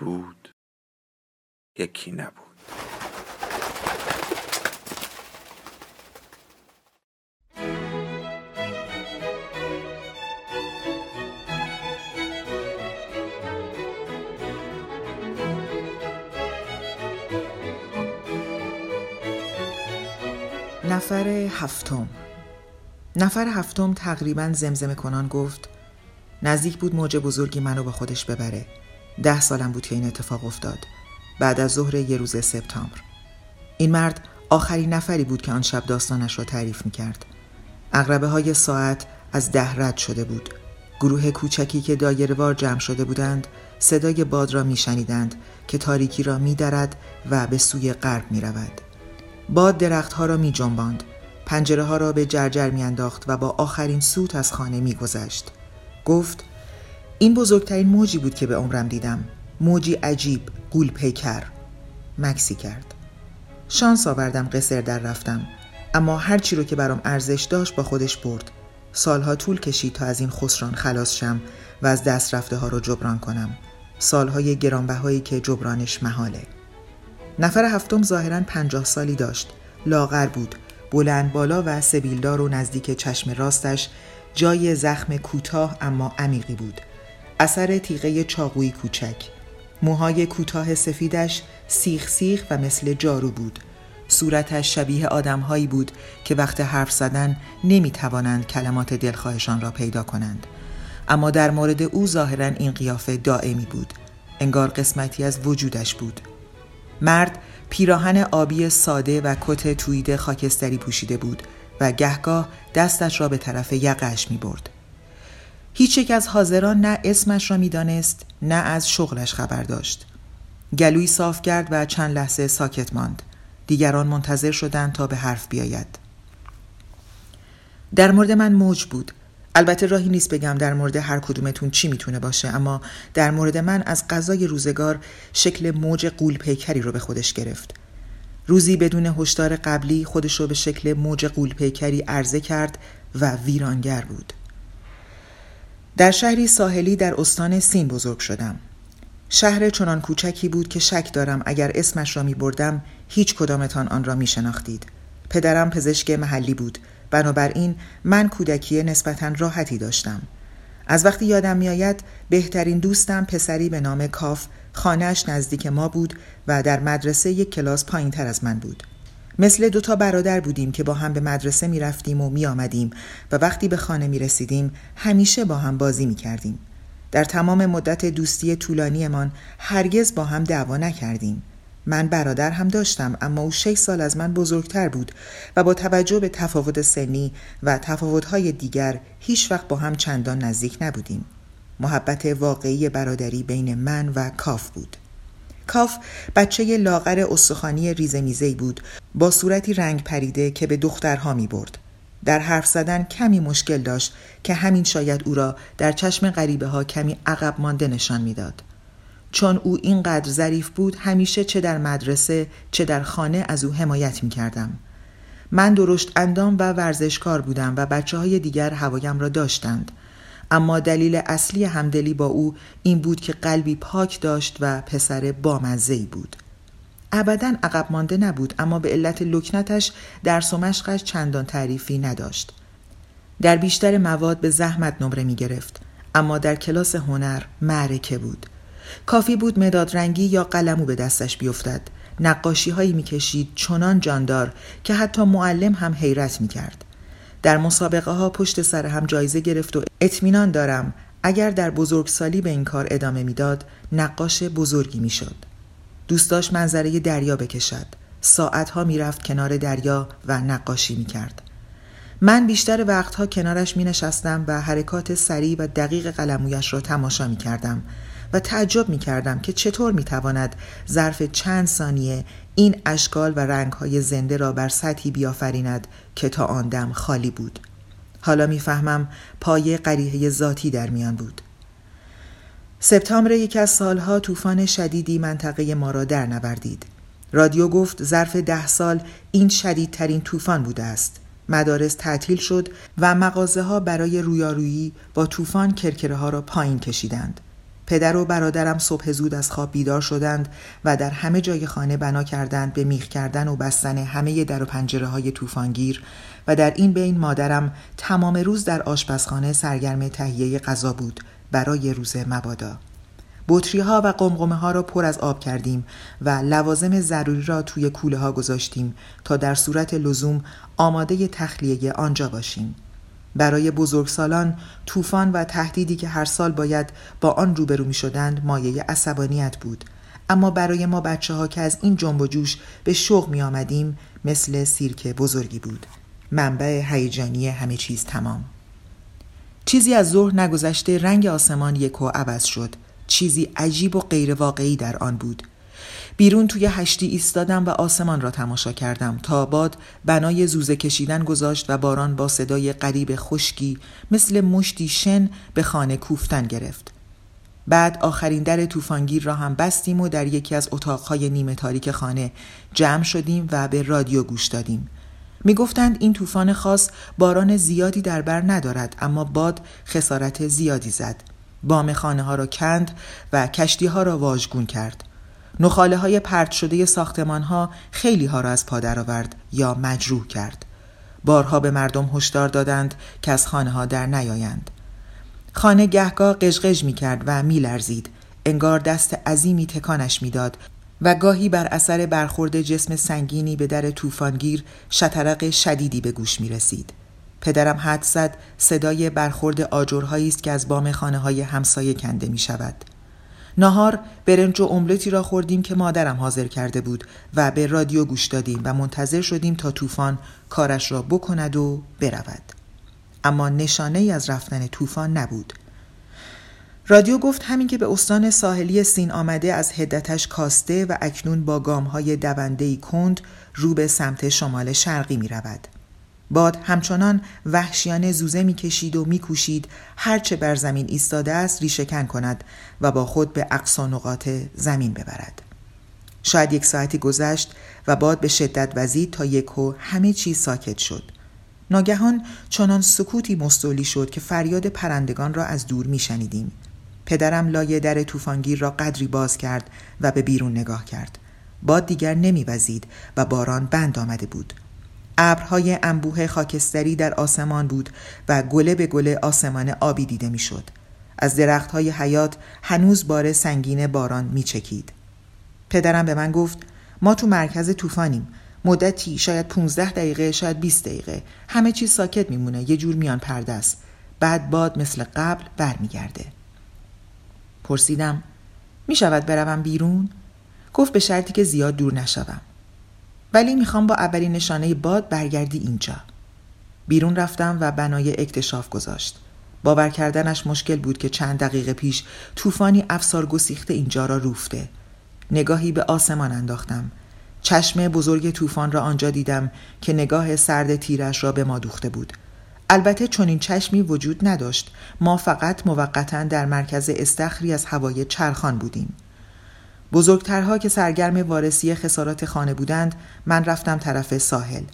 بود یکی نبود. نفر هفتم. نفر هفتم تقریبا زمزمه کنان گفت نزدیک بود موج بزرگی منو با خودش ببره. ده سالم بود که این اتفاق افتاد بعد از ظهر یه روز سپتامبر این مرد آخرین نفری بود که آن شب داستانش را تعریف می کرد اغربه های ساعت از ده رد شده بود گروه کوچکی که دایروار جمع شده بودند صدای باد را میشنیدند که تاریکی را میدرد و به سوی غرب می رود. باد درختها را می جنباند. پنجره ها را به جرجر می انداخت و با آخرین سوت از خانه می گذشت. گفت این بزرگترین موجی بود که به عمرم دیدم. موجی عجیب گول پیکر مکسی کرد. شانس آوردم قصر در رفتم. اما هرچی رو که برام ارزش داشت با خودش برد. سالها طول کشید تا از این خسران خلاص شم و از دست رفته ها رو جبران کنم. سالهای گرانبهایی که جبرانش محاله. نفر هفتم ظاهرا پنجاه سالی داشت. لاغر بود. بلند بالا و سبیلدار و نزدیک چشم راستش جای زخم کوتاه اما عمیقی بود. اثر تیغه چاقوی کوچک. موهای کوتاه سفیدش سیخ سیخ و مثل جارو بود. صورتش شبیه آدمهایی بود که وقت حرف زدن نمی توانند کلمات دلخواهشان را پیدا کنند. اما در مورد او ظاهرا این قیافه دائمی بود. انگار قسمتی از وجودش بود. مرد پیراهن آبی ساده و کت تویده خاکستری پوشیده بود و گهگاه دستش را به طرف یقش می برد. هیچ یک از حاضران نه اسمش را می‌دانست نه از شغلش خبر داشت. گلوی صاف کرد و چند لحظه ساکت ماند. دیگران منتظر شدند تا به حرف بیاید. در مورد من موج بود. البته راهی نیست بگم در مورد هر کدومتون چی می‌تونه باشه اما در مورد من از غذای روزگار شکل موج قول پیکری رو به خودش گرفت. روزی بدون هشدار قبلی خودش رو به شکل موج قول پیکری عرضه کرد و ویرانگر بود. در شهری ساحلی در استان سین بزرگ شدم. شهر چنان کوچکی بود که شک دارم اگر اسمش را می بردم هیچ کدامتان آن را می شناختید. پدرم پزشک محلی بود بنابراین من کودکی نسبتا راحتی داشتم. از وقتی یادم میآید بهترین دوستم پسری به نام کاف خانهش نزدیک ما بود و در مدرسه یک کلاس پایین تر از من بود. مثل دوتا برادر بودیم که با هم به مدرسه می رفتیم و می آمدیم و وقتی به خانه می رسیدیم همیشه با هم بازی می کردیم. در تمام مدت دوستی طولانیمان هرگز با هم دعوا نکردیم. من برادر هم داشتم اما او شش سال از من بزرگتر بود و با توجه به تفاوت سنی و تفاوتهای دیگر هیچ وقت با هم چندان نزدیک نبودیم. محبت واقعی برادری بین من و کاف بود. کاف بچه لاغر استخوانی ریزمیزی بود با صورتی رنگ پریده که به دخترها می برد. در حرف زدن کمی مشکل داشت که همین شاید او را در چشم غریبه ها کمی عقب مانده نشان می‌داد. چون او اینقدر ظریف بود همیشه چه در مدرسه چه در خانه از او حمایت می کردم. من درشت اندام و ورزشکار بودم و بچه های دیگر هوایم را داشتند. اما دلیل اصلی همدلی با او این بود که قلبی پاک داشت و پسر بامزهی بود. ابدا عقب مانده نبود اما به علت لکنتش در و مشقش چندان تعریفی نداشت. در بیشتر مواد به زحمت نمره می گرفت اما در کلاس هنر معرکه بود. کافی بود مداد رنگی یا قلمو به دستش بیفتد. نقاشی هایی می کشید چنان جاندار که حتی معلم هم حیرت می کرد در مسابقه ها پشت سر هم جایزه گرفت و اطمینان دارم اگر در بزرگسالی به این کار ادامه می‌داد نقاش بزرگی می‌شد. دوست داشت منظره دریا بکشد. ساعتها می‌رفت کنار دریا و نقاشی می‌کرد. من بیشتر وقتها کنارش می نشستم و حرکات سریع و دقیق قلمویش را تماشا می کردم و تعجب می کردم که چطور می تواند ظرف چند ثانیه این اشکال و رنگهای زنده را بر سطحی بیافریند که تا آن دم خالی بود. حالا می‌فهمم پایه قریحه ذاتی در میان بود. سپتامبر یکی از سالها طوفان شدیدی منطقه ما را در نوردید. رادیو گفت ظرف ده سال این شدیدترین طوفان بوده است. مدارس تعطیل شد و مغازه ها برای رویارویی با طوفان کرکره ها را پایین کشیدند. پدر و برادرم صبح زود از خواب بیدار شدند و در همه جای خانه بنا کردند به میخ کردن و بستن همه در و پنجره های طوفانگیر و در این بین مادرم تمام روز در آشپزخانه سرگرم تهیه غذا بود برای روز مبادا. بطری ها و قمقمه ها را پر از آب کردیم و لوازم ضروری را توی کوله ها گذاشتیم تا در صورت لزوم آماده تخلیه آنجا باشیم. برای بزرگسالان طوفان و تهدیدی که هر سال باید با آن روبرو می شدند مایه عصبانیت بود. اما برای ما بچه ها که از این جنب و جوش به شوق می آمدیم مثل سیرک بزرگی بود. منبع هیجانی همه چیز تمام. چیزی از ظهر نگذشته رنگ آسمان یک و عوض شد. چیزی عجیب و غیرواقعی در آن بود. بیرون توی هشتی ایستادم و آسمان را تماشا کردم تا باد بنای زوزه کشیدن گذاشت و باران با صدای قریب خشکی مثل مشتی شن به خانه کوفتن گرفت. بعد آخرین در طوفانگیر را هم بستیم و در یکی از اتاقهای نیمه تاریک خانه جمع شدیم و به رادیو گوش دادیم. می گفتند این طوفان خاص باران زیادی در بر ندارد اما باد خسارت زیادی زد. بام خانه ها را کند و کشتی ها را واژگون کرد. نخاله های پرت شده ساختمان ها خیلی ها را از پا درآورد یا مجروح کرد. بارها به مردم هشدار دادند که از خانه ها در نیایند. خانه گهگاه قشقش می کرد و می لرزید. انگار دست عظیمی تکانش می‌داد و گاهی بر اثر برخورد جسم سنگینی به در طوفانگیر شطرق شدیدی به گوش می رسید. پدرم حد زد صدای برخورد آجرهایی است که از بام خانه های همسایه کنده می شود. ناهار برنج و املتی را خوردیم که مادرم حاضر کرده بود و به رادیو گوش دادیم و منتظر شدیم تا طوفان کارش را بکند و برود اما نشانه ای از رفتن طوفان نبود رادیو گفت همین که به استان ساحلی سین آمده از هدتش کاسته و اکنون با گامهای دوندهی کند رو به سمت شمال شرقی می رود. باد همچنان وحشیانه زوزه می‌کشید و میکوشید. هرچه بر زمین ایستاده است ریشهکن کند و با خود به اقصا نقاط زمین ببرد. شاید یک ساعتی گذشت و باد به شدت وزید تا یک و همه چیز ساکت شد. ناگهان چنان سکوتی مستولی شد که فریاد پرندگان را از دور میشنیدیم. پدرم لایه در طوفانگیر را قدری باز کرد و به بیرون نگاه کرد. باد دیگر نمیوزید و باران بند آمده بود. ابرهای انبوه خاکستری در آسمان بود و گله به گله آسمان آبی دیده می‌شد. از درختهای حیات هنوز بار سنگین باران میچکید. پدرم به من گفت ما تو مرکز طوفانیم. مدتی شاید 15 دقیقه شاید 20 دقیقه همه چیز ساکت میمونه یه جور میان پرده است بعد باد مثل قبل برمیگرده پرسیدم می‌شود بروم بیرون گفت به شرطی که زیاد دور نشوم ولی می‌خوام با اولین نشانه باد برگردی اینجا. بیرون رفتم و بنای اکتشاف گذاشت. باور کردنش مشکل بود که چند دقیقه پیش طوفانی افسار گسیخته اینجا را روفته. نگاهی به آسمان انداختم. چشم بزرگ طوفان را آنجا دیدم که نگاه سرد تیرش را به ما دوخته بود. البته چنین چشمی وجود نداشت. ما فقط موقتا در مرکز استخری از هوای چرخان بودیم. بزرگترها که سرگرم وارسی خسارات خانه بودند من رفتم طرف ساحل.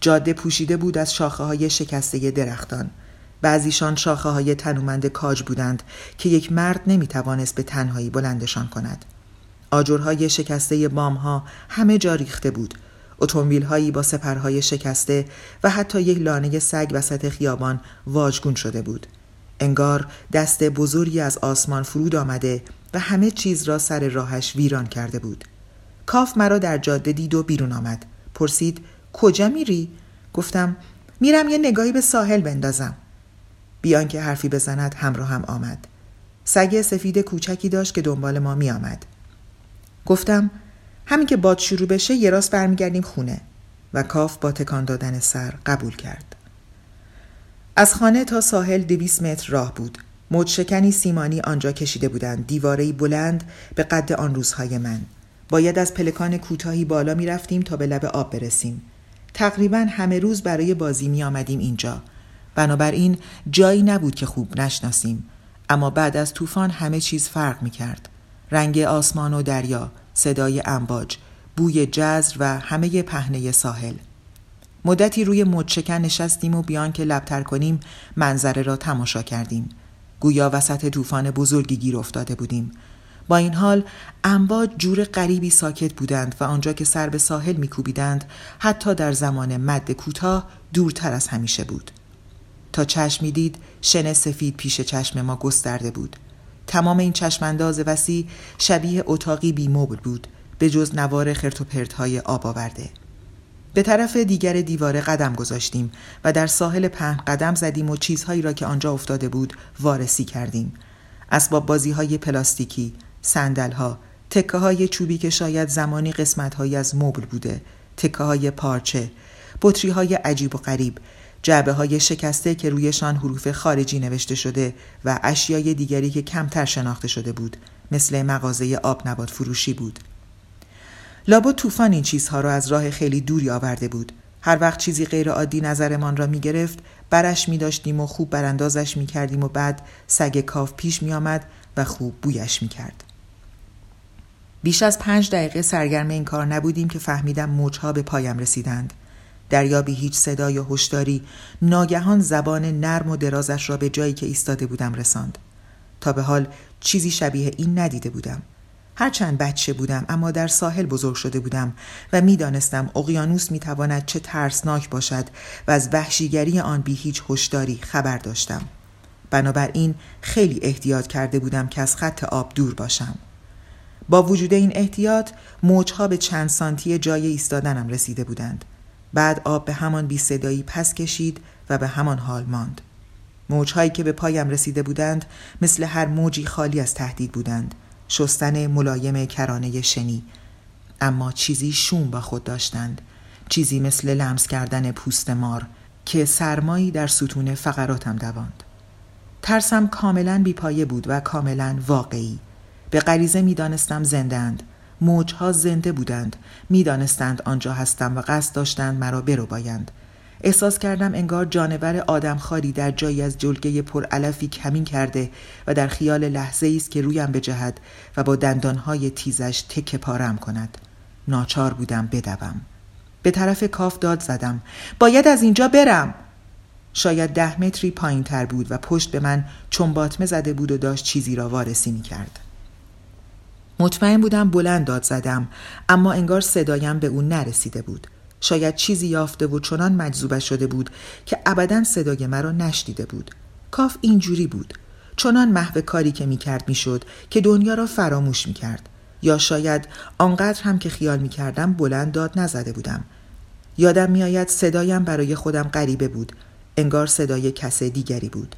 جاده پوشیده بود از شاخه های شکسته درختان. بعضیشان شاخه های تنومند کاج بودند که یک مرد نمی توانست به تنهایی بلندشان کند. آجرهای شکسته بام ها همه جا ریخته بود. اتومبیل هایی با سپرهای شکسته و حتی یک لانه سگ وسط خیابان واژگون شده بود. انگار دست بزرگی از آسمان فرود آمده و همه چیز را سر راهش ویران کرده بود. کاف مرا در جاده دید و بیرون آمد. پرسید کجا میری؟ گفتم میرم یه نگاهی به ساحل بندازم. بیان که حرفی بزند همراه هم آمد. سگ سفید کوچکی داشت که دنبال ما می آمد. گفتم همین که باد شروع بشه یه راست برمیگردیم خونه. و کاف با تکان دادن سر قبول کرد. از خانه تا ساحل دویست متر راه بود. شکنی سیمانی آنجا کشیده بودند. دیوارهای بلند به قد آن روزهای من. باید از پلکان کوتاهی بالا می رفتیم تا به لب آب برسیم. تقریبا همه روز برای بازی می آمدیم اینجا. بنابراین جایی نبود که خوب نشناسیم. اما بعد از طوفان همه چیز فرق می کرد. رنگ آسمان و دریا صدای امواج بوی جزر و همه پهنه ساحل. مدتی روی مدشکن نشستیم و بیان که لبتر کنیم منظره را تماشا کردیم. گویا وسط طوفان بزرگی گیر افتاده بودیم. با این حال امواج جور غریبی ساکت بودند و آنجا که سر به ساحل میکوبیدند حتی در زمان مد کوتاه دورتر از همیشه بود. تا چشم می‌دید شن سفید پیش چشم ما گسترده بود. تمام این چشمانداز وسیع شبیه اتاقی بی بود به جز نوار خرت های آب آورده. به طرف دیگر دیواره قدم گذاشتیم و در ساحل پهن قدم زدیم و چیزهایی را که آنجا افتاده بود وارسی کردیم. اسباب بازی های پلاستیکی، سندل ها، تکه های چوبی که شاید زمانی قسمت های از مبل بوده، تکه های پارچه، بطری های عجیب و غریب، جعبه های شکسته که رویشان حروف خارجی نوشته شده و اشیای دیگری که کمتر شناخته شده بود مثل مغازه آب نبات فروشی بود. لابا طوفان این چیزها را از راه خیلی دوری آورده بود هر وقت چیزی غیر عادی نظرمان را می گرفت برش می داشتیم و خوب براندازش می کردیم و بعد سگ کاف پیش می آمد و خوب بویش می کرد. بیش از پنج دقیقه سرگرم این کار نبودیم که فهمیدم موجها به پایم رسیدند. دریابی هیچ صدای و هشداری ناگهان زبان نرم و درازش را به جایی که ایستاده بودم رساند. تا به حال چیزی شبیه این ندیده بودم. هرچند بچه بودم اما در ساحل بزرگ شده بودم و می‌دانستم اقیانوس می‌تواند چه ترسناک باشد و از وحشیگری آن بی هیچ هشداری خبر داشتم. بنابراین خیلی احتیاط کرده بودم که از خط آب دور باشم. با وجود این احتیاط موجها به چند سانتی جای ایستادنم رسیده بودند. بعد آب به همان بی صدایی پس کشید و به همان حال ماند. موجهایی که به پایم رسیده بودند مثل هر موجی خالی از تهدید بودند. شستن ملایم کرانه شنی. اما چیزی شوم با خود داشتند. چیزی مثل لمس کردن پوست مار که سرمایی در ستون فقراتم دواند. ترسم کاملا بیپایه بود و کاملا واقعی. به غریزه می‌دانستم زندند موجها زنده بودند. می‌دانستند آنجا هستم و قصد داشتند مرا برو بایند احساس کردم انگار جانور آدمخواری در جایی از جلگه پرعلفی کمین کرده و در خیال لحظه است که رویم بجهد و با دندانهای تیزش تکه پارم کند. ناچار بودم بدوم. به طرف کاف داد زدم. باید از اینجا برم. شاید ده متری پایین تر بود و پشت به من چون باطمه زده بود و داشت چیزی را وارسی می کرد. مطمئن بودم بلند داد زدم اما انگار صدایم به اون نرسیده بود. شاید چیزی یافته و چنان مجذوبه شده بود که ابدا صدای مرا نشدیده بود. کاف اینجوری بود. چنان محو کاری که می‌کرد می‌شد که دنیا را فراموش می‌کرد. یا شاید آنقدر هم که خیال می‌کردم بلند داد نزده بودم. یادم میآید صدایم برای خودم غریبه بود. انگار صدای کس دیگری بود.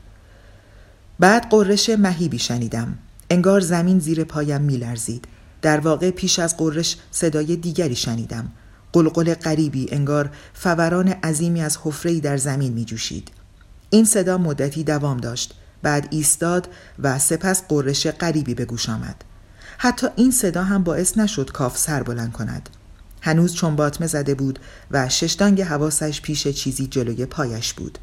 بعد قررش مهیبی شنیدم انگار زمین زیر پایم میلرزید. در واقع پیش از قررش صدای دیگری شنیدم. قلقل غریبی انگار فوران عظیمی از حفره‌ای در زمین می جوشید. این صدا مدتی دوام داشت. بعد ایستاد و سپس قررش غریبی به گوش آمد. حتی این صدا هم باعث نشد کاف سر بلند کند. هنوز چون باطمه زده بود و ششتانگ حواسش پیش چیزی جلوی پایش بود.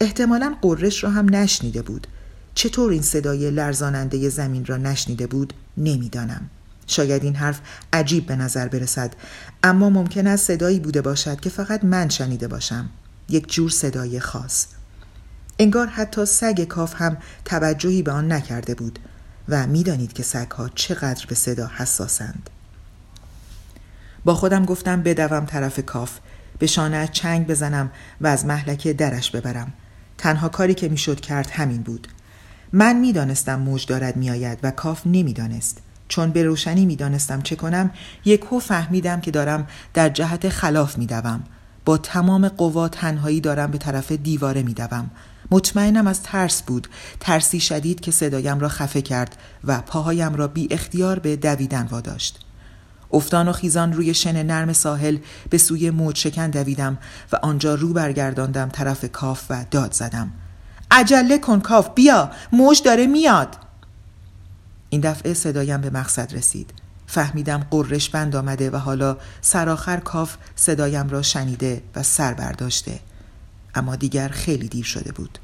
احتمالا قررش را هم نشنیده بود. چطور این صدای لرزاننده زمین را نشنیده بود نمی‌دانم. شاید این حرف عجیب به نظر برسد. اما ممکن است صدایی بوده باشد که فقط من شنیده باشم. یک جور صدای خاص. انگار حتی سگ کاف هم توجهی به آن نکرده بود و می‌دانید که سگها چقدر به صدا حساسند. با خودم گفتم بدوم طرف کاف. به شانه چنگ بزنم و از محلکه درش ببرم. تنها کاری که می‌شد کرد همین بود. من می‌دانستم موج دارد میآید و کاف نمی‌دانست. چون به روشنی می‌دانستم چه کنم یکو فهمیدم که دارم در جهت خلاف میدوم. با تمام قوا تنهایی دارم به طرف دیواره میدوم. مطمئنم از ترس بود ترسی شدید که صدایم را خفه کرد و پاهایم را بی اختیار به دویدن واداشت. افتان و خیزان روی شن نرم ساحل به سوی موج شکن دویدم و آنجا رو برگرداندم طرف کاف و داد زدم. عجله کن کاف بیا موج داره میاد. این دفعه صدایم به مقصد رسید. فهمیدم قررش بند آمده و حالا سرآخر کاف صدایم را شنیده و سر برداشته. اما دیگر خیلی دیر شده بود.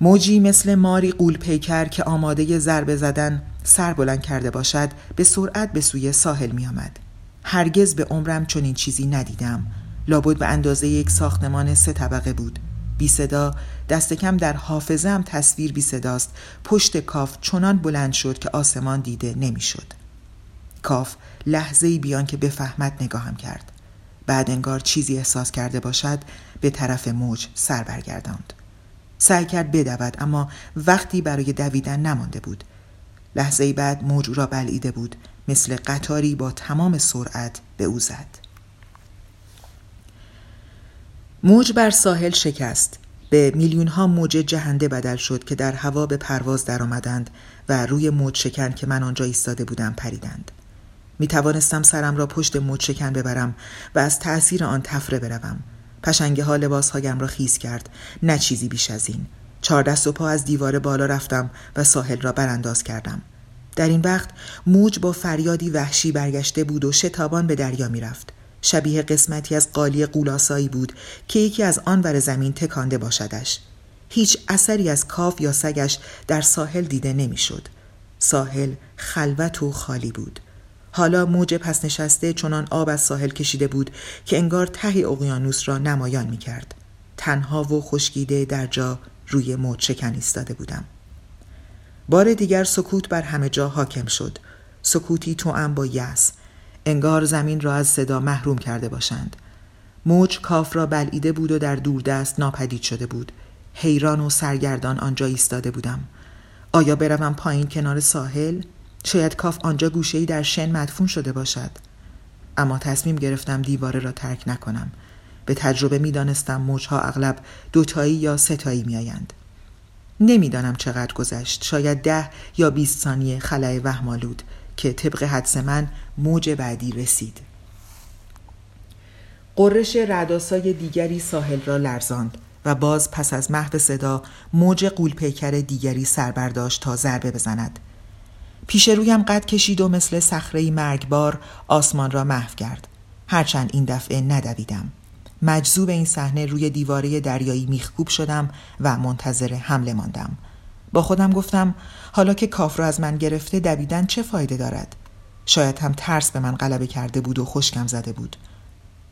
موجی مثل ماری قول پیکر که آماده ضربه زدن سر بلند کرده باشد به سرعت به سوی ساحل می آمد. هرگز به عمرم چنین چیزی ندیدم. لابد به اندازه یک ساختمان سه طبقه بود. بی صدا دست کم در حافظم تصویر بی صداست. پشت کاف چنان بلند شد که آسمان دیده نمی‌شد. کاف لحظه بیان که بفهمد نگاهم کرد. بعد انگار چیزی احساس کرده باشد به طرف موج سر برگرداند. سعی کرد بدود اما وقتی برای دویدن نمانده بود. لحظه بعد موج را بلعیده بود. مثل قطاری با تمام سرعت به او زد. موج بر ساحل شکست. به میلیون ها موج جهنده بدل شد که در هوا به پرواز درآمدند و روی موج شکن که من آنجا ایستاده بودم پریدند. می توانستم سرم را پشت موج شکن ببرم و از تأثیر آن تفره بروم. پشنگه ها لباسهایم را خیز کرد نه چیزی بیش از این. چهار دست و پا از دیوار بالا رفتم و ساحل را برانداز کردم. در این وقت موج با فریادی وحشی برگشته بود و شتابان به دریا می‌رفت. شبیه قسمتی از قالی قولاسایی بود که یکی از آن ور زمین تکانده باشدش هیچ اثری از کاف یا سگش در ساحل دیده نمی‌شد. ساحل خلوت و خالی بود حالا موج پس نشسته چنان آب از ساحل کشیده بود که انگار ته اقیانوس را نمایان می کرد. تنها و خشکیده در جا روی موج شکن ایستاده بودم. بار دیگر سکوت بر همه جا حاکم شد. سکوتی توام با یس. انگار زمین را از صدا محروم کرده باشند. موج کاف را بلعیده بود و در دوردست ناپدید شده بود. حیران و سرگردان آنجا ایستاده بودم. آیا بروم پایین کنار ساحل؟ شاید کاف آنجا گوشهای در شن مدفون شده باشد اما تصمیم گرفتم دیواره را ترک نکنم به تجربه می‌دانستم موجها اغلب دوتایی یا ستایی میآیند نمی‌دانم چقدر گذشت شاید ده یا بیست ثانیه خلای وهمالود که طبق حدس من موج بعدی رسید. قررش رداسای دیگری ساحل را لرزاند و باز پس از محو صدا موج قولپیکر دیگری سربرداشت تا ضربه بزند. پیش رویم قد کشید و مثل صخره مرگبار آسمان را محو کرد. هرچند این دفعه ندویدم. مجذوب این صحنه روی دیواره دریایی میخکوب شدم و منتظر حمله ماندم. با خودم گفتم حالا که کاف را از من گرفته دویدن چه فایده دارد؟ شاید هم ترس به من غلبه کرده بود و خشکم زده بود.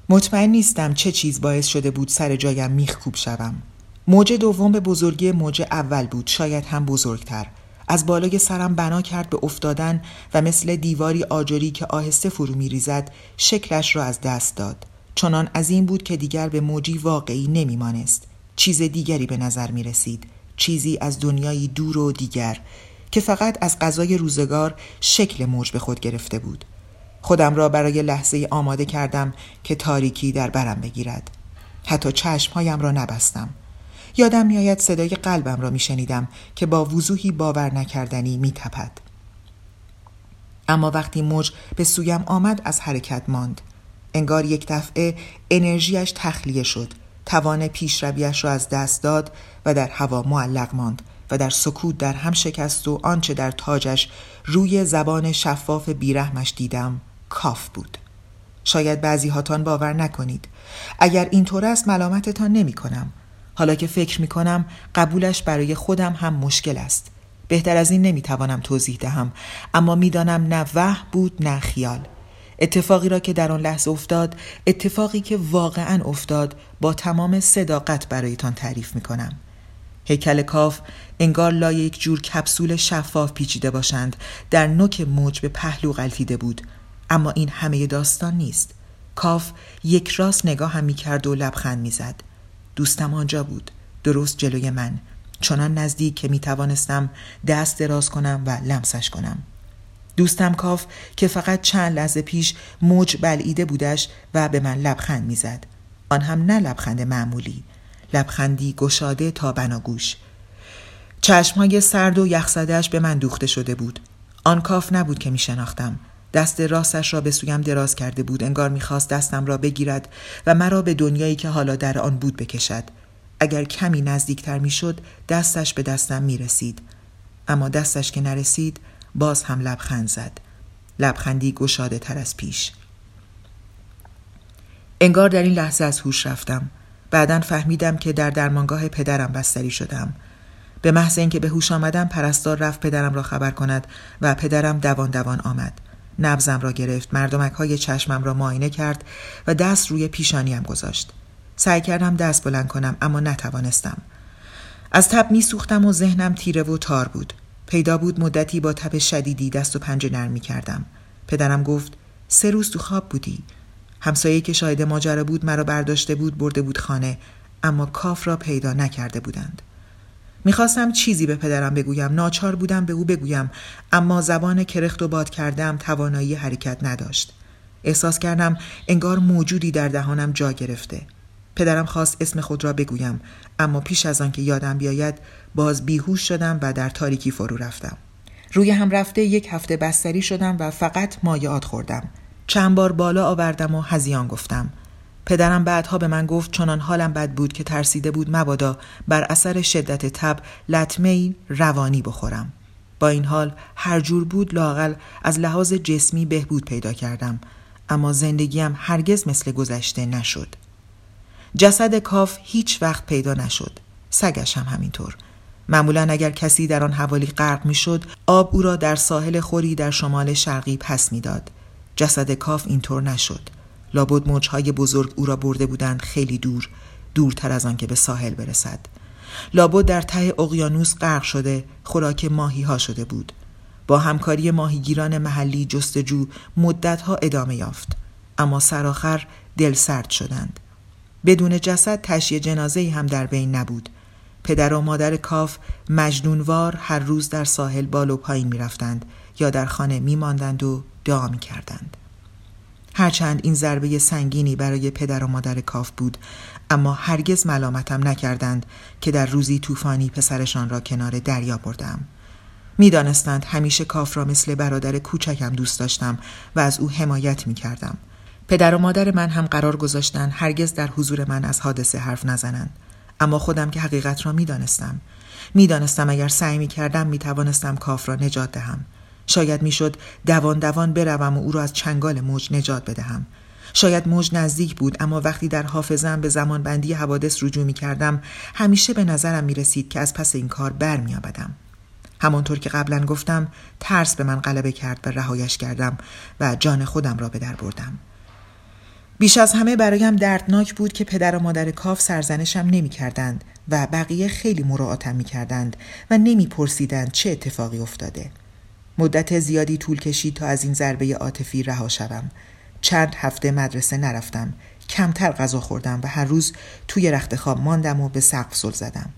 مطمئن نیستم چه چیز باعث شده بود سر جایم میخکوب شوم. موج دوم به بزرگی موج اول بود شاید هم بزرگتر. از بالای سرم بنا کرد به افتادن و مثل دیواری آجری که آهسته فرو می ریزد شکلش را از دست داد. چنان از این بود که دیگر به موجی واقعی نمی مانست. چیز دیگری به نظر می رسید چیزی از دنیایی دور و دیگر که فقط از غذای روزگار شکل موج به خود گرفته بود. خودم را برای لحظه آماده کردم که تاریکی در برم بگیرد. حتی چشمهایم را نبستم. یادم میآید صدای قلبم را میشنیدم که با وضوحی باور نکردنی میتپد. اما وقتی موج به سویم آمد از حرکت ماند. انگار یک دفعه انرژیش تخلیه شد. توان پیشرویش را از دست داد و در هوا معلق ماند و در سکوت در هم شکست و آنچه در تاجش روی زبان شفاف بیرحمش دیدم کاف بود. شاید بعضی هاتان باور نکنید. اگر اینطور است ملامتتان نمی کنم. حالا که فکر می کنم قبولش برای خودم هم مشکل است. بهتر از این نمی توانم توضیح دهم. اما می‌دانم نه وح بود نه خیال. اتفاقی را که در آن لحظه افتاد اتفاقی که واقعا افتاد با تمام صداقت برایتان تعریف می کنم هیکل کاف انگار لای یک جور کپسول شفاف پیچیده باشند در نوک موج به پهلو غلطیده بود. اما این همه داستان نیست. کاف یک راست نگاه هم می کرد و لبخند می زد دوستم آنجا بود درست جلوی من. چنان نزدیک که می توانستم دست دراز کنم و لمسش کنم. دوستم کاف که فقط چند لحظه پیش موج بلعیده بودش و به من لبخند می‌زد. آن هم نه لبخند معمولی لبخندی گشاده تا بناگوش چشمهای سرد و یخزدهش به من دوخته شده بود. آن کاف نبود که می شناختم دست راستش را به سویم دراز کرده بود. انگار می‌خواست دستم را بگیرد و مرا به دنیایی که حالا در آن بود بکشد. اگر کمی نزدیکتر می‌شد دستش به دستم می رسید. اما دستش که نرسید باز هم لبخند زد. لبخندی گشاده تر از پیش. انگار در این لحظه از هوش رفتم. بعدا فهمیدم که در درمانگاه پدرم بستری شدم. به محض اینکه به هوش آمدم پرستار رفت پدرم را خبر کند و پدرم دوان دوان آمد. نبزم را گرفت مردمک های چشمم را معاینه کرد و دست روی پیشانیم گذاشت سعی کردم دست بلند کنم اما نتوانستم از تب می سوختم و ذهنم تیره و تار بود پیدا بود مدتی با تب شدیدی دست و پنجه نرم می کردم پدرم گفت سه روز تو خواب بودی. همسایه که شاهد ماجرا بود مرا برداشته بود برده بود خانه اما کاف را پیدا نکرده بودند. می‌خواستم چیزی به پدرم بگویم ناچار بودم به او بگویم اما زبان کرخت و باد کردم توانایی حرکت نداشت. احساس کردم انگار موجودی در دهانم جا گرفته. پدرم خواست اسم خود را بگویم اما پیش از آن که یادم بیاید باز بیهوش شدم و در تاریکی فرو رفتم. روی هم رفته یک هفته بستری شدم و فقط مایعات خوردم. چند بار بالا آوردم و هزیان گفتم. پدرم بعدها به من گفت چنان حالم بد بود که ترسیده بود مبادا بر اثر شدت تب لطمه روانی بخورم. با این حال هر جور بود لاقل از لحاظ جسمی بهبود پیدا کردم اما زندگیم هرگز مثل گذشته نشد. جسد کاف هیچ وقت پیدا نشد. سگش هم همینطور. معمولا اگر کسی در آن حوالی غرق می‌شد آب او را در ساحل خوری در شمال شرقی پس می‌داد. جسد کاف اینطور نشد. لابد موجهای بزرگ او را برده بودند خیلی دور دورتر از آن که به ساحل برسد. لابد در ته اقیانوس غرق شده خوراک ماهی ها شده بود. با همکاری ماهیگیران محلی جستجو مدتها ادامه یافت. اما سرآخر دل سرد شدند. بدون جسد تشیه جنازه هم در بین نبود پدر و مادر کاف مجنونوار هر روز در ساحل بالو پایین می رفتند یا در خانه می ماندند و دعا می کردند. هرچند این ضربه سنگینی برای پدر و مادر کاف بود اما هرگز ملامتم نکردند که در روزی طوفانی پسرشان را کنار دریا بردم می‌دانستند همیشه کاف را مثل برادر کوچکم دوست داشتم و از او حمایت می کردم. پدر و مادر من هم قرار گذاشتند هرگز در حضور من از حادثه حرف نزنند. اما خودم که حقیقت را می‌دانستم. می‌دانستم اگر سعی می کردم می توانستم کاف را نجات دهم. شاید می‌شد دوان دوان بروم و او را از چنگال موج نجات بدهم شاید موج نزدیک بود اما وقتی در حافظم به زمان بندی حوادث رجوع می کردم همیشه به نظرم می رسید که از پس این کار برمیآمدم همانطور که قبلا گفتم ترس به من غلبه کرد و رهایش کردم و جان خودم را به در بردم بیش از همه برایم دردناک بود که پدر و مادر کاف سرزنشم نمی کردند و بقیه خیلی مراعاتم می کردند و نمی پرسیدند چه اتفاقی افتاده. مدت زیادی طول کشید تا از این ضربه عاطفی رها شوم. چند هفته مدرسه نرفتم. کمتر غذا خوردم و هر روز توی رخت خواب ماندم و به سقف زل زدم.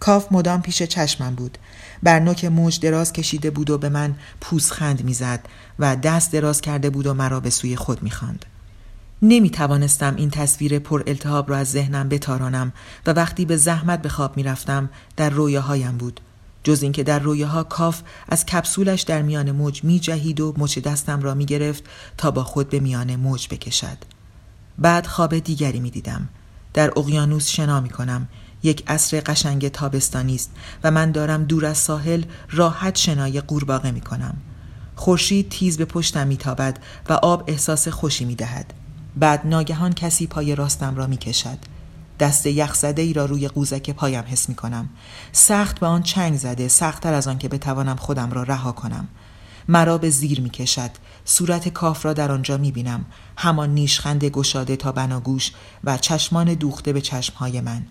کاف مدام پیش چشمم بود. بر نوک موج دراز کشیده بود و به من پوزخند می‌زد و دست دراز کرده بود و مرا به سوی خود می‌خواند. نمی توانستم این تصویر پر التهاب را از ذهنم بتارانم و وقتی به زحمت به خواب می رفتم در رویاهایم بود. جز اینکه در رویاها کاف از کپسولش در میان موج می جهید و مچ دستم را می گرفت تا با خود به میان موج بکشد. بعد خواب دیگری می دیدم در اقیانوس شنا می کنم یک عصر قشنگ تابستانی است و من دارم دور از ساحل راحت شنای قورباغه می کنم خورشید تیز به پشتم میتابد و آب احساس خوشی می دهد. بعد ناگهان کسی پای راستم را می کشد. دست یخزده ای را روی قوزک پایم حس می کنم. سخت به آن چنگ زده سختتر از آن که بتوانم خودم را رها کنم. مرا به زیر می کشد. صورت کاف را در آنجا می بینم. همان نیشخند گشاده تا بناگوش و چشمان دوخته به چشمهای من.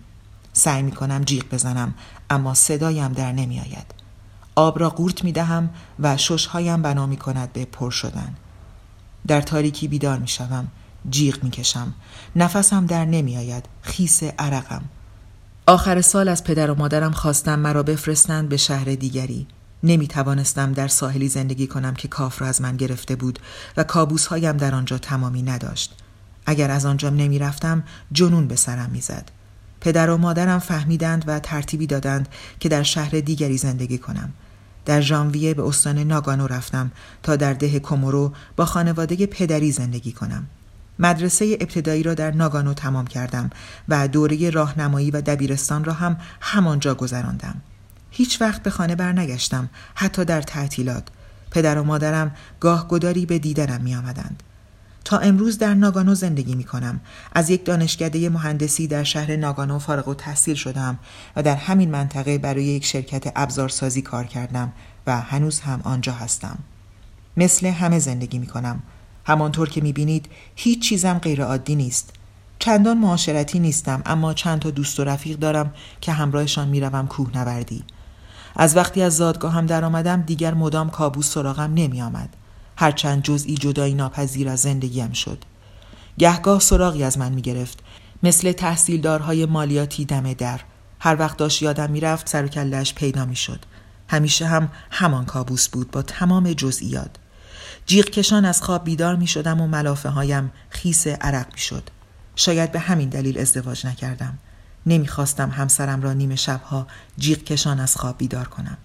سعی می کنم جیغ بزنم اما صدایم در نمی آید. آب را قورت می دهم و ششهایم بنا می کند به پر شدن. در تاریکی بیدار می شوم. جیغ می‌کشم. نفسم در نمیآید. خیس عرقم. آخر سال از پدر و مادرم خواستم مرا بفرستند به شهر دیگری. نمی توانستم در ساحلی زندگی کنم که کاف را از من گرفته بود و کابوس هایم در آنجا تمامی نداشت. اگر از آنجا نمی رفتم جنون به سرم می‌زد. پدر و مادرم فهمیدند و ترتیبی دادند که در شهر دیگری زندگی کنم. در ژانویه به استان ناگانو رفتم تا در ده کومورو با خانواده پدری زندگی کنم. مدرسه ابتدایی را در ناگانو تمام کردم و دوره راهنمایی و دبیرستان را هم همانجا گذراندم. هیچ وقت به خانه برنگشتم حتی در تعطیلات. پدر و مادرم گاه گداری به دیدنم می آمدند. تا امروز در ناگانو زندگی می کنم. از یک دانشکده مهندسی در شهر ناگانو فارغ و تحصیل شدم و در همین منطقه برای یک شرکت ابزارسازی کار کردم و هنوز هم آنجا هستم. مثل همه زندگی می کنم. همانطور که می بینید هیچ چیزم غیر عادی نیست. چندان معاشرتی نیستم اما چند تا دوست و رفیق دارم که همراهشان می‌روم کوه نوردی. از وقتی از زادگاهم درآمدم دیگر مدام کابوس سراغم نمی آمد. هرچند جزئی جدایی ناپذیر از زندگیم شد. گهگاه سراغی از من می گرفت. مثل تحصیلدارهای مالیاتی دم در. هر وقت داشت یادم می‌رفت سر و پیدا می شد. همیشه هم همان کابوس بود با تمام جزئیات. جیغ کشان از خواب بیدار می شدم و ملافه هایم خیس عرق می شد. شاید به همین دلیل ازدواج نکردم. نمی‌خواستم همسرم را نیمه شبها جیغ کشان از خواب بیدار کنم.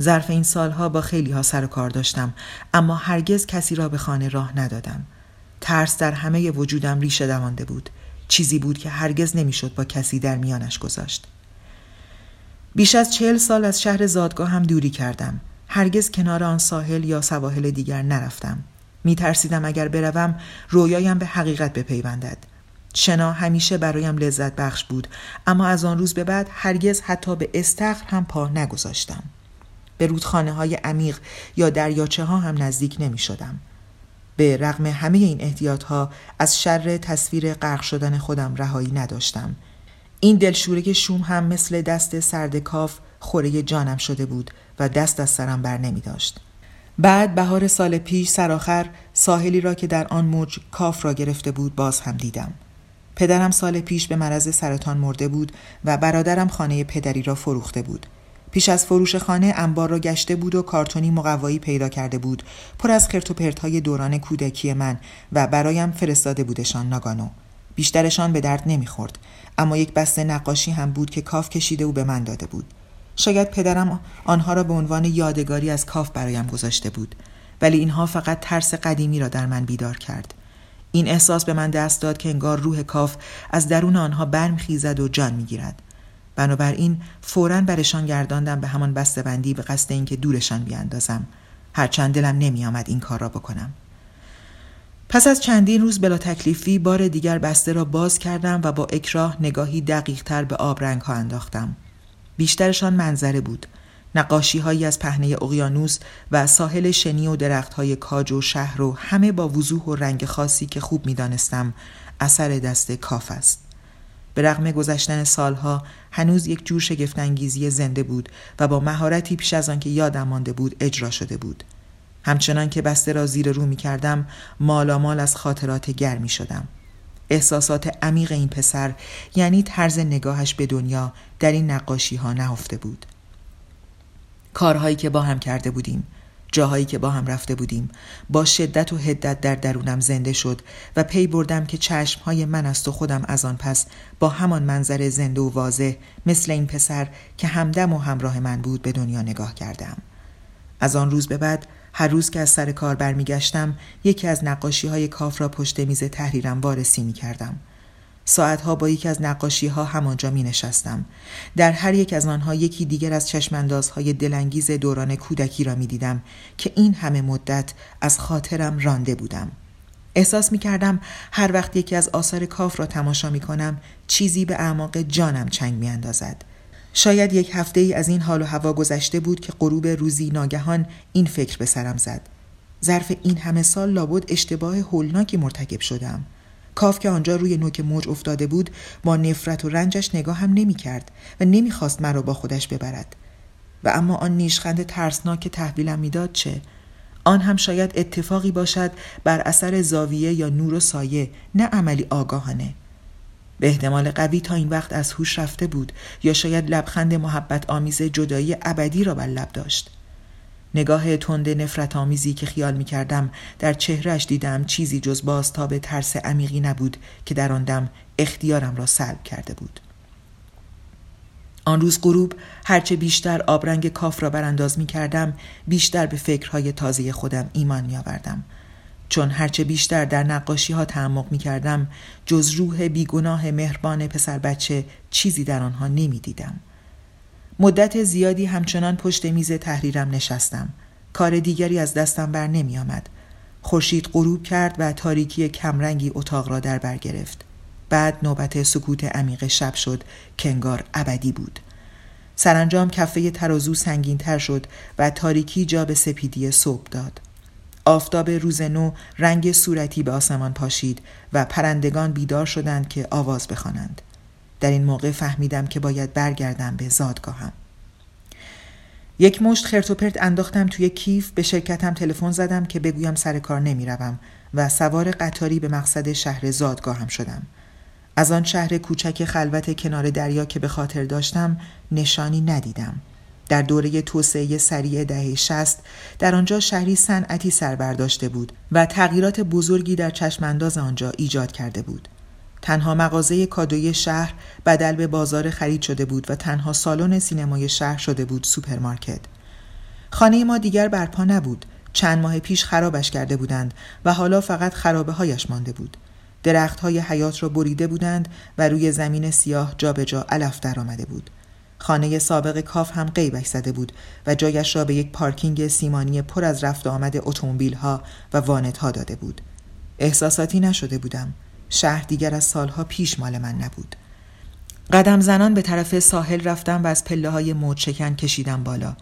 ظرف این سالها با خیلی ها سر و کار داشتم اما هرگز کسی را به خانه راه ندادم. ترس در همه وجودم ریشه دوانده بود. چیزی بود که هرگز نمی‌شد با کسی در میانش گذاشت. بیش از چهل سال از شهر زادگاه هم دوری کردم. هرگز کنار آن ساحل یا سواحل دیگر نرفتم. می ترسیدم اگر بروم رویایم به حقیقت بپیوندد. شنا همیشه برایم لذت بخش بود اما از آن روز به بعد هرگز حتی به استخر هم پا نگذاشتم. به رودخانه های عمیق یا دریاچه ها هم نزدیک نمی شدم. به رغم همه این احتیاط ها از شر تصویر غرق شدن خودم رهایی نداشتم. این دلشوره شوم هم مثل دست سرد کاف خوره جانم شده بود و دست از سرم بر نمی داشت. بعد بهار سال پیش سرآخر ساحلی را که در آن موج کاف را گرفته بود باز هم دیدم. پدرم سال پیش به مرض سرطان مرده بود و برادرم خانه پدری را فروخته بود. پیش از فروش خانه انبار را گشته بود و کارتونی مقوایی پیدا کرده بود پر از خرت و دوران کودکی من و برایم فرستاده بودشان ناگانو بیشترشان به درد نمی‌خورد اما یک بسته نقاشی هم بود که کاف کشیده و به من داده بود. شاید پدرم آنها را به عنوان یادگاری از کاف برایم گذاشته بود ولی اینها فقط ترس قدیمی را در من بیدار کرد. این احساس به من دست داد که انگار روح کاف از درون آنها برمیخیزد و جان می‌گیرد. بنابراین فورا برشان گرداندم به همان بندی به قصد اینکه دورشان بیاندازم. هرچند دلم نمیآمد این کار را بکنم. پس از چندین روز بلا تکلیفی بار دیگر بسته را باز کردم و با اکراه نگاهی دقیق تر به آبرنگ ها انداختم بیشترشان منظره بود نقاشی هایی از پهنه اقیانوس و ساحل شنی و درخت های کاج و شهر و همه با وضوح و رنگ خاصی که خوب می دانستم اثر دست کاف است. به رغم گذشتن سالها هنوز یک جور شگفتانگیزی زنده بود و با مهارتی پیش از آنکه یادم مانده بود اجرا شده بود. همچنان که بسته را زیر رو می کردم مالامال از خاطرات گرمی شدم. احساسات عمیق این پسر یعنی طرز نگاهش به دنیا در این نقاشی ها نهفته بود. کارهایی که با هم کرده بودیم جاهایی که با هم رفته بودیم با شدت و هدت در درونم زنده شد و پی بردم که چشمهای من است و خودم از آن پس با همان منظر زنده و واضح مثل این پسر که همدم و همراه من بود به دنیا نگاه کردم از آن روز به بعد هر روز که از سر کار برمیگشتم یکی از نقاشی های کاف را پشت میز تحریرم وارسی می کردم ساعتها با یکی از نقاشی ها همانجا می نشستم. در هر یک از آنها یکی دیگر از چشماندازهای دلانگیز دوران کودکی را می دیدم که این همه مدت از خاطرم رانده بودم. احساس می کردم هر وقت یکی از آثار کاف را تماشا می کنم چیزی به اعماق جانم چنگ می اندازد. شاید یک هفته ای از این حال و هوا گذشته بود که غروب روزی ناگهان این فکر به سرم زد. ظرف این همه سال لابد اشتباه هولناکی مرتکب شدم. کاف که آنجا روی نوک موج افتاده بود با نفرت و رنجش نگاه هم نمی کرد و نمی‌خواست مرا با خودش ببرد و اما آن نیشخند ترسناک که تحویلم می‌داد چه آن هم شاید اتفاقی باشد بر اثر زاویه یا نور و سایه نه عملی آگاهانه به احتمال قوی تا این وقت از هوش رفته بود یا شاید لبخند محبت آمیز جدایی ابدی را بر لب داشت نگاه تند نفرت آمیزی که خیال می کردم در چهرش دیدم چیزی جز به ترس عمیقی نبود که در آن دم اختیارم را سلب کرده بود. آن روز غروب هرچه بیشتر آبرنگ کاف را برانداز می کردم بیشتر به فکرهای تازه خودم ایمان می آوردم. چون هرچه بیشتر در نقاشی ها تعمق می کردم جز روح بیگناه مهربان پسر بچه چیزی در آنها نمی دیدم. مدت زیادی همچنان پشت میز تحریرم نشستم. کار دیگری از دستم بر نمی آمد. خورشید غروب کرد و تاریکی کمرنگی اتاق را در بر گرفت. بعد نوبت سکوت عمیق شب شد که انگار ابدی بود. سرانجام کفه ترازو سنگین تر شد و تاریکی جا به سپیدی صبح داد. آفتاب روز نو رنگ صورتی به آسمان پاشید و پرندگان بیدار شدند که آواز بخوانند. در این موقع فهمیدم که باید برگردم به زادگاهم. یک مشت خرت و پرت انداختم توی کیف به شرکتم تلفن زدم که بگویم سر کار نمی‌روم و سوار قطاری به مقصد شهر زادگاهم شدم. از آن شهر کوچک خلوت کنار دریا که به خاطر داشتم نشانی ندیدم. در دوره توسعه سریع دهه شصت در آنجا شهری صنعتی سر برداشته بود و تغییرات بزرگی در چشمانداز آنجا ایجاد کرده بود. تنها مغازه کادوی شهر بدل به بازار خرید شده بود و تنها سالن سینمای شهر شده بود سوپرمارکت. خانه ما دیگر برپا نبود. چند ماه پیش خرابش کرده بودند و حالا فقط خرابه هایش مانده بود. درخت های حیات را بریده بودند و روی زمین سیاه جابجا جا علف در آمده بود. خانه سابق کاف هم قیبش زده بود و جایش را به یک پارکینگ سیمانی پر از رفت آمد اتومبیل ها و وانت ها داده بود. احساساتی نشده بودم. شهر دیگر از سالها پیش مال من نبود. قدم زنان به طرف ساحل رفتم و از پله های موج شکن کشیدم بالا.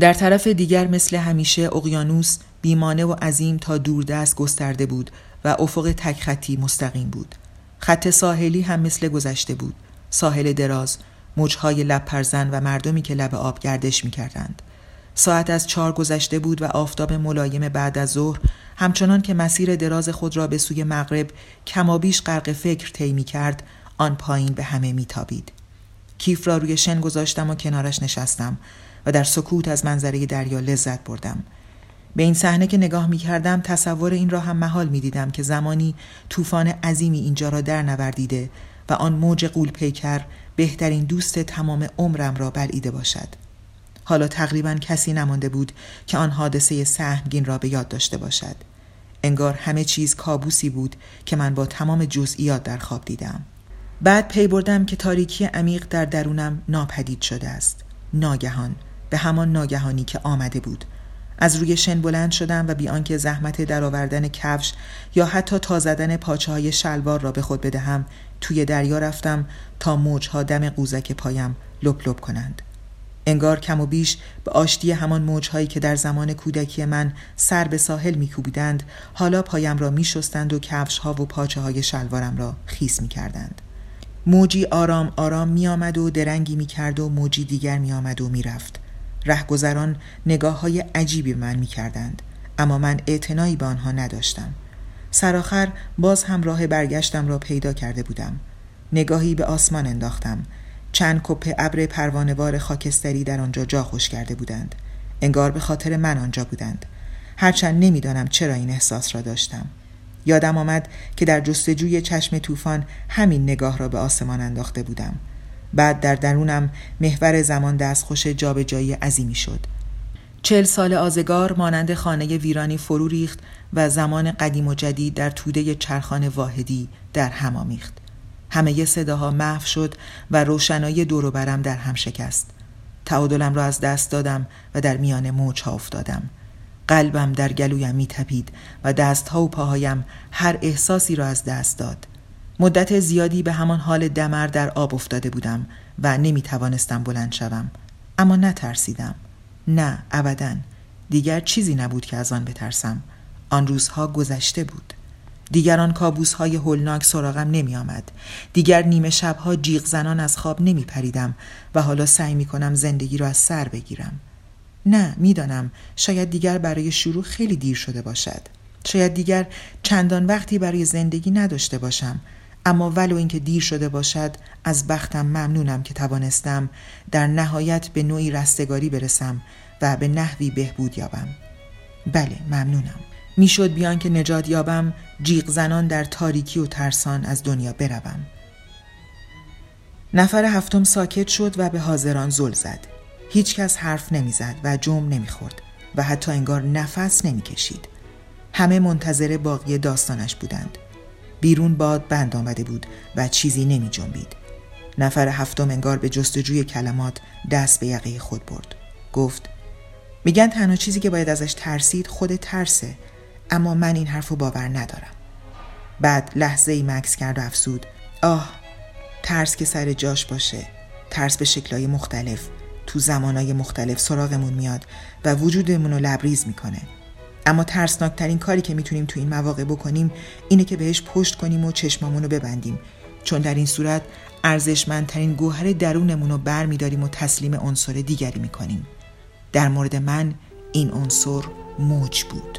در طرف دیگر مثل همیشه اقیانوس بیمانه و عظیم تا دوردست گسترده بود و افق تک خطی مستقیم بود. خط ساحلی هم مثل گذشته بود. ساحل دراز، موجهای لب پرزن و مردمی که لب آب گردش می کردند. ساعت از چهار گذشته بود و آفتاب ملایم بعد از ظهر همچنان که مسیر دراز خود را به سوی مغرب کمابیش غرق فکر طی می کرد آن پایین به همه میتابید. کیف را روی شن گذاشتم و کنارش نشستم و در سکوت از منظره دریا لذت بردم. به این صحنه که نگاه می کردم تصور این را هم محال می دیدم که زمانی طوفان عظیمی اینجا را در نوردیده و آن موج قول پیکر بهترین دوست تمام عمرم را بلعیده باشد. حالا تقریبا کسی نمانده بود که آن حادثه سهمگین را به یاد داشته باشد. انگار همه چیز کابوسی بود که من با تمام جزئیات در خواب دیدم. بعد پی بردم که تاریکی عمیق در درونم ناپدید شده است. ناگهان به همان ناگهانی که آمده بود از روی شن بلند شدم و بی آنکه زحمت درآوردن کفش یا حتی تا زدن پاچه های شلوار را به خود بدهم توی دریا رفتم تا موجها دم قوزک پایم لپ لپ کنند. انگار کم و بیش به آشتی همان موجهایی که در زمان کودکی من سر به ساحل میکوبیدند حالا پایم را میشستند و کفش ها و پاچه های شلوارم را خیس می‌کردند. موجی آرام آرام می آمد و درنگی می کرد و موجی دیگر می آمد و می رفت. رهگذران نگاه های عجیبی من می کردند اما من اعتنایی به آنها نداشتم. سرآخر باز هم راه برگشتم را پیدا کرده بودم. نگاهی به آسمان انداختم. چند کپه ابر پروانوار خاکستری در آنجا جا خوش کرده بودند. انگار به خاطر من آنجا بودند. هرچند نمی‌دانم چرا این احساس را داشتم. یادم آمد که در جستجوی چشم طوفان همین نگاه را به آسمان انداخته بودم. بعد در درونم محور زمان دستخوش جابجایی عظیمی شد. چل سال آزگار مانند خانه ویرانی فرو ریخت و زمان قدیم و جدید در توده چرخان واحدی در هم آمیخت. همه صداها محو شد و روشنایی دور برم در هم شکست. تعادلم را از دست دادم و در میان موجها افتادم. قلبم در گلویم میتپید و دستها و پاهایم هر احساسی را از دست داد. مدت زیادی به همان حال دمر در آب افتاده بودم و نمی توانستم بلند شوم. اما نترسیدم. نه ابدا دیگر چیزی نبود که از آن بترسم آن روزها گذشته بود دیگر آن کابوس های هولناک سراغم نمی آمد. دیگر نیمه شبها جیغ زنان از خواب نمی پریدم و حالا سعی می کنم زندگی را از سر بگیرم. نه می‌دانم شاید دیگر برای شروع خیلی دیر شده باشد. شاید دیگر چندان وقتی برای زندگی نداشته باشم اما ولو اینکه دیر شده باشد از بختم ممنونم که توانستم در نهایت به نوعی رستگاری برسم و به نحوی بهبود یابم. بله ممنونم. می‌شد بیان که نجات یابم جیغ زنان در تاریکی و ترسان از دنیا بروم. نفر هفتم ساکت شد و به حاضران زل زد. هیچ کس حرف نمی‌زد و جمع نمی‌خورد و حتی انگار نفس نمی‌کشید. همه منتظر باقی داستانش بودند. بیرون باد بند آمده بود و چیزی نمی جنبید. نفر هفتم انگار به جستجوی کلمات دست به یقه خود برد. گفت میگن تنها چیزی که باید ازش ترسید خود ترسه اما من این حرف رو باور ندارم. بعد لحظه ای مکس کرد و افسود آه ترس که سر جاش باشه. ترس به شکلهای مختلف. تو زمانهای مختلف سراغمون میاد و وجودمون رو لبریز می‌کنه. اما ترسناکترین کاری که می‌تونیم تو این مواقع بکنیم اینه که بهش پشت کنیم و چشمامون رو ببندیم. چون در این صورت ارزشمندترین گوهر درونمون رو بر میداریم و تسلیم عنصر دیگری می‌کنیم. در مورد من این عنصر موج بود.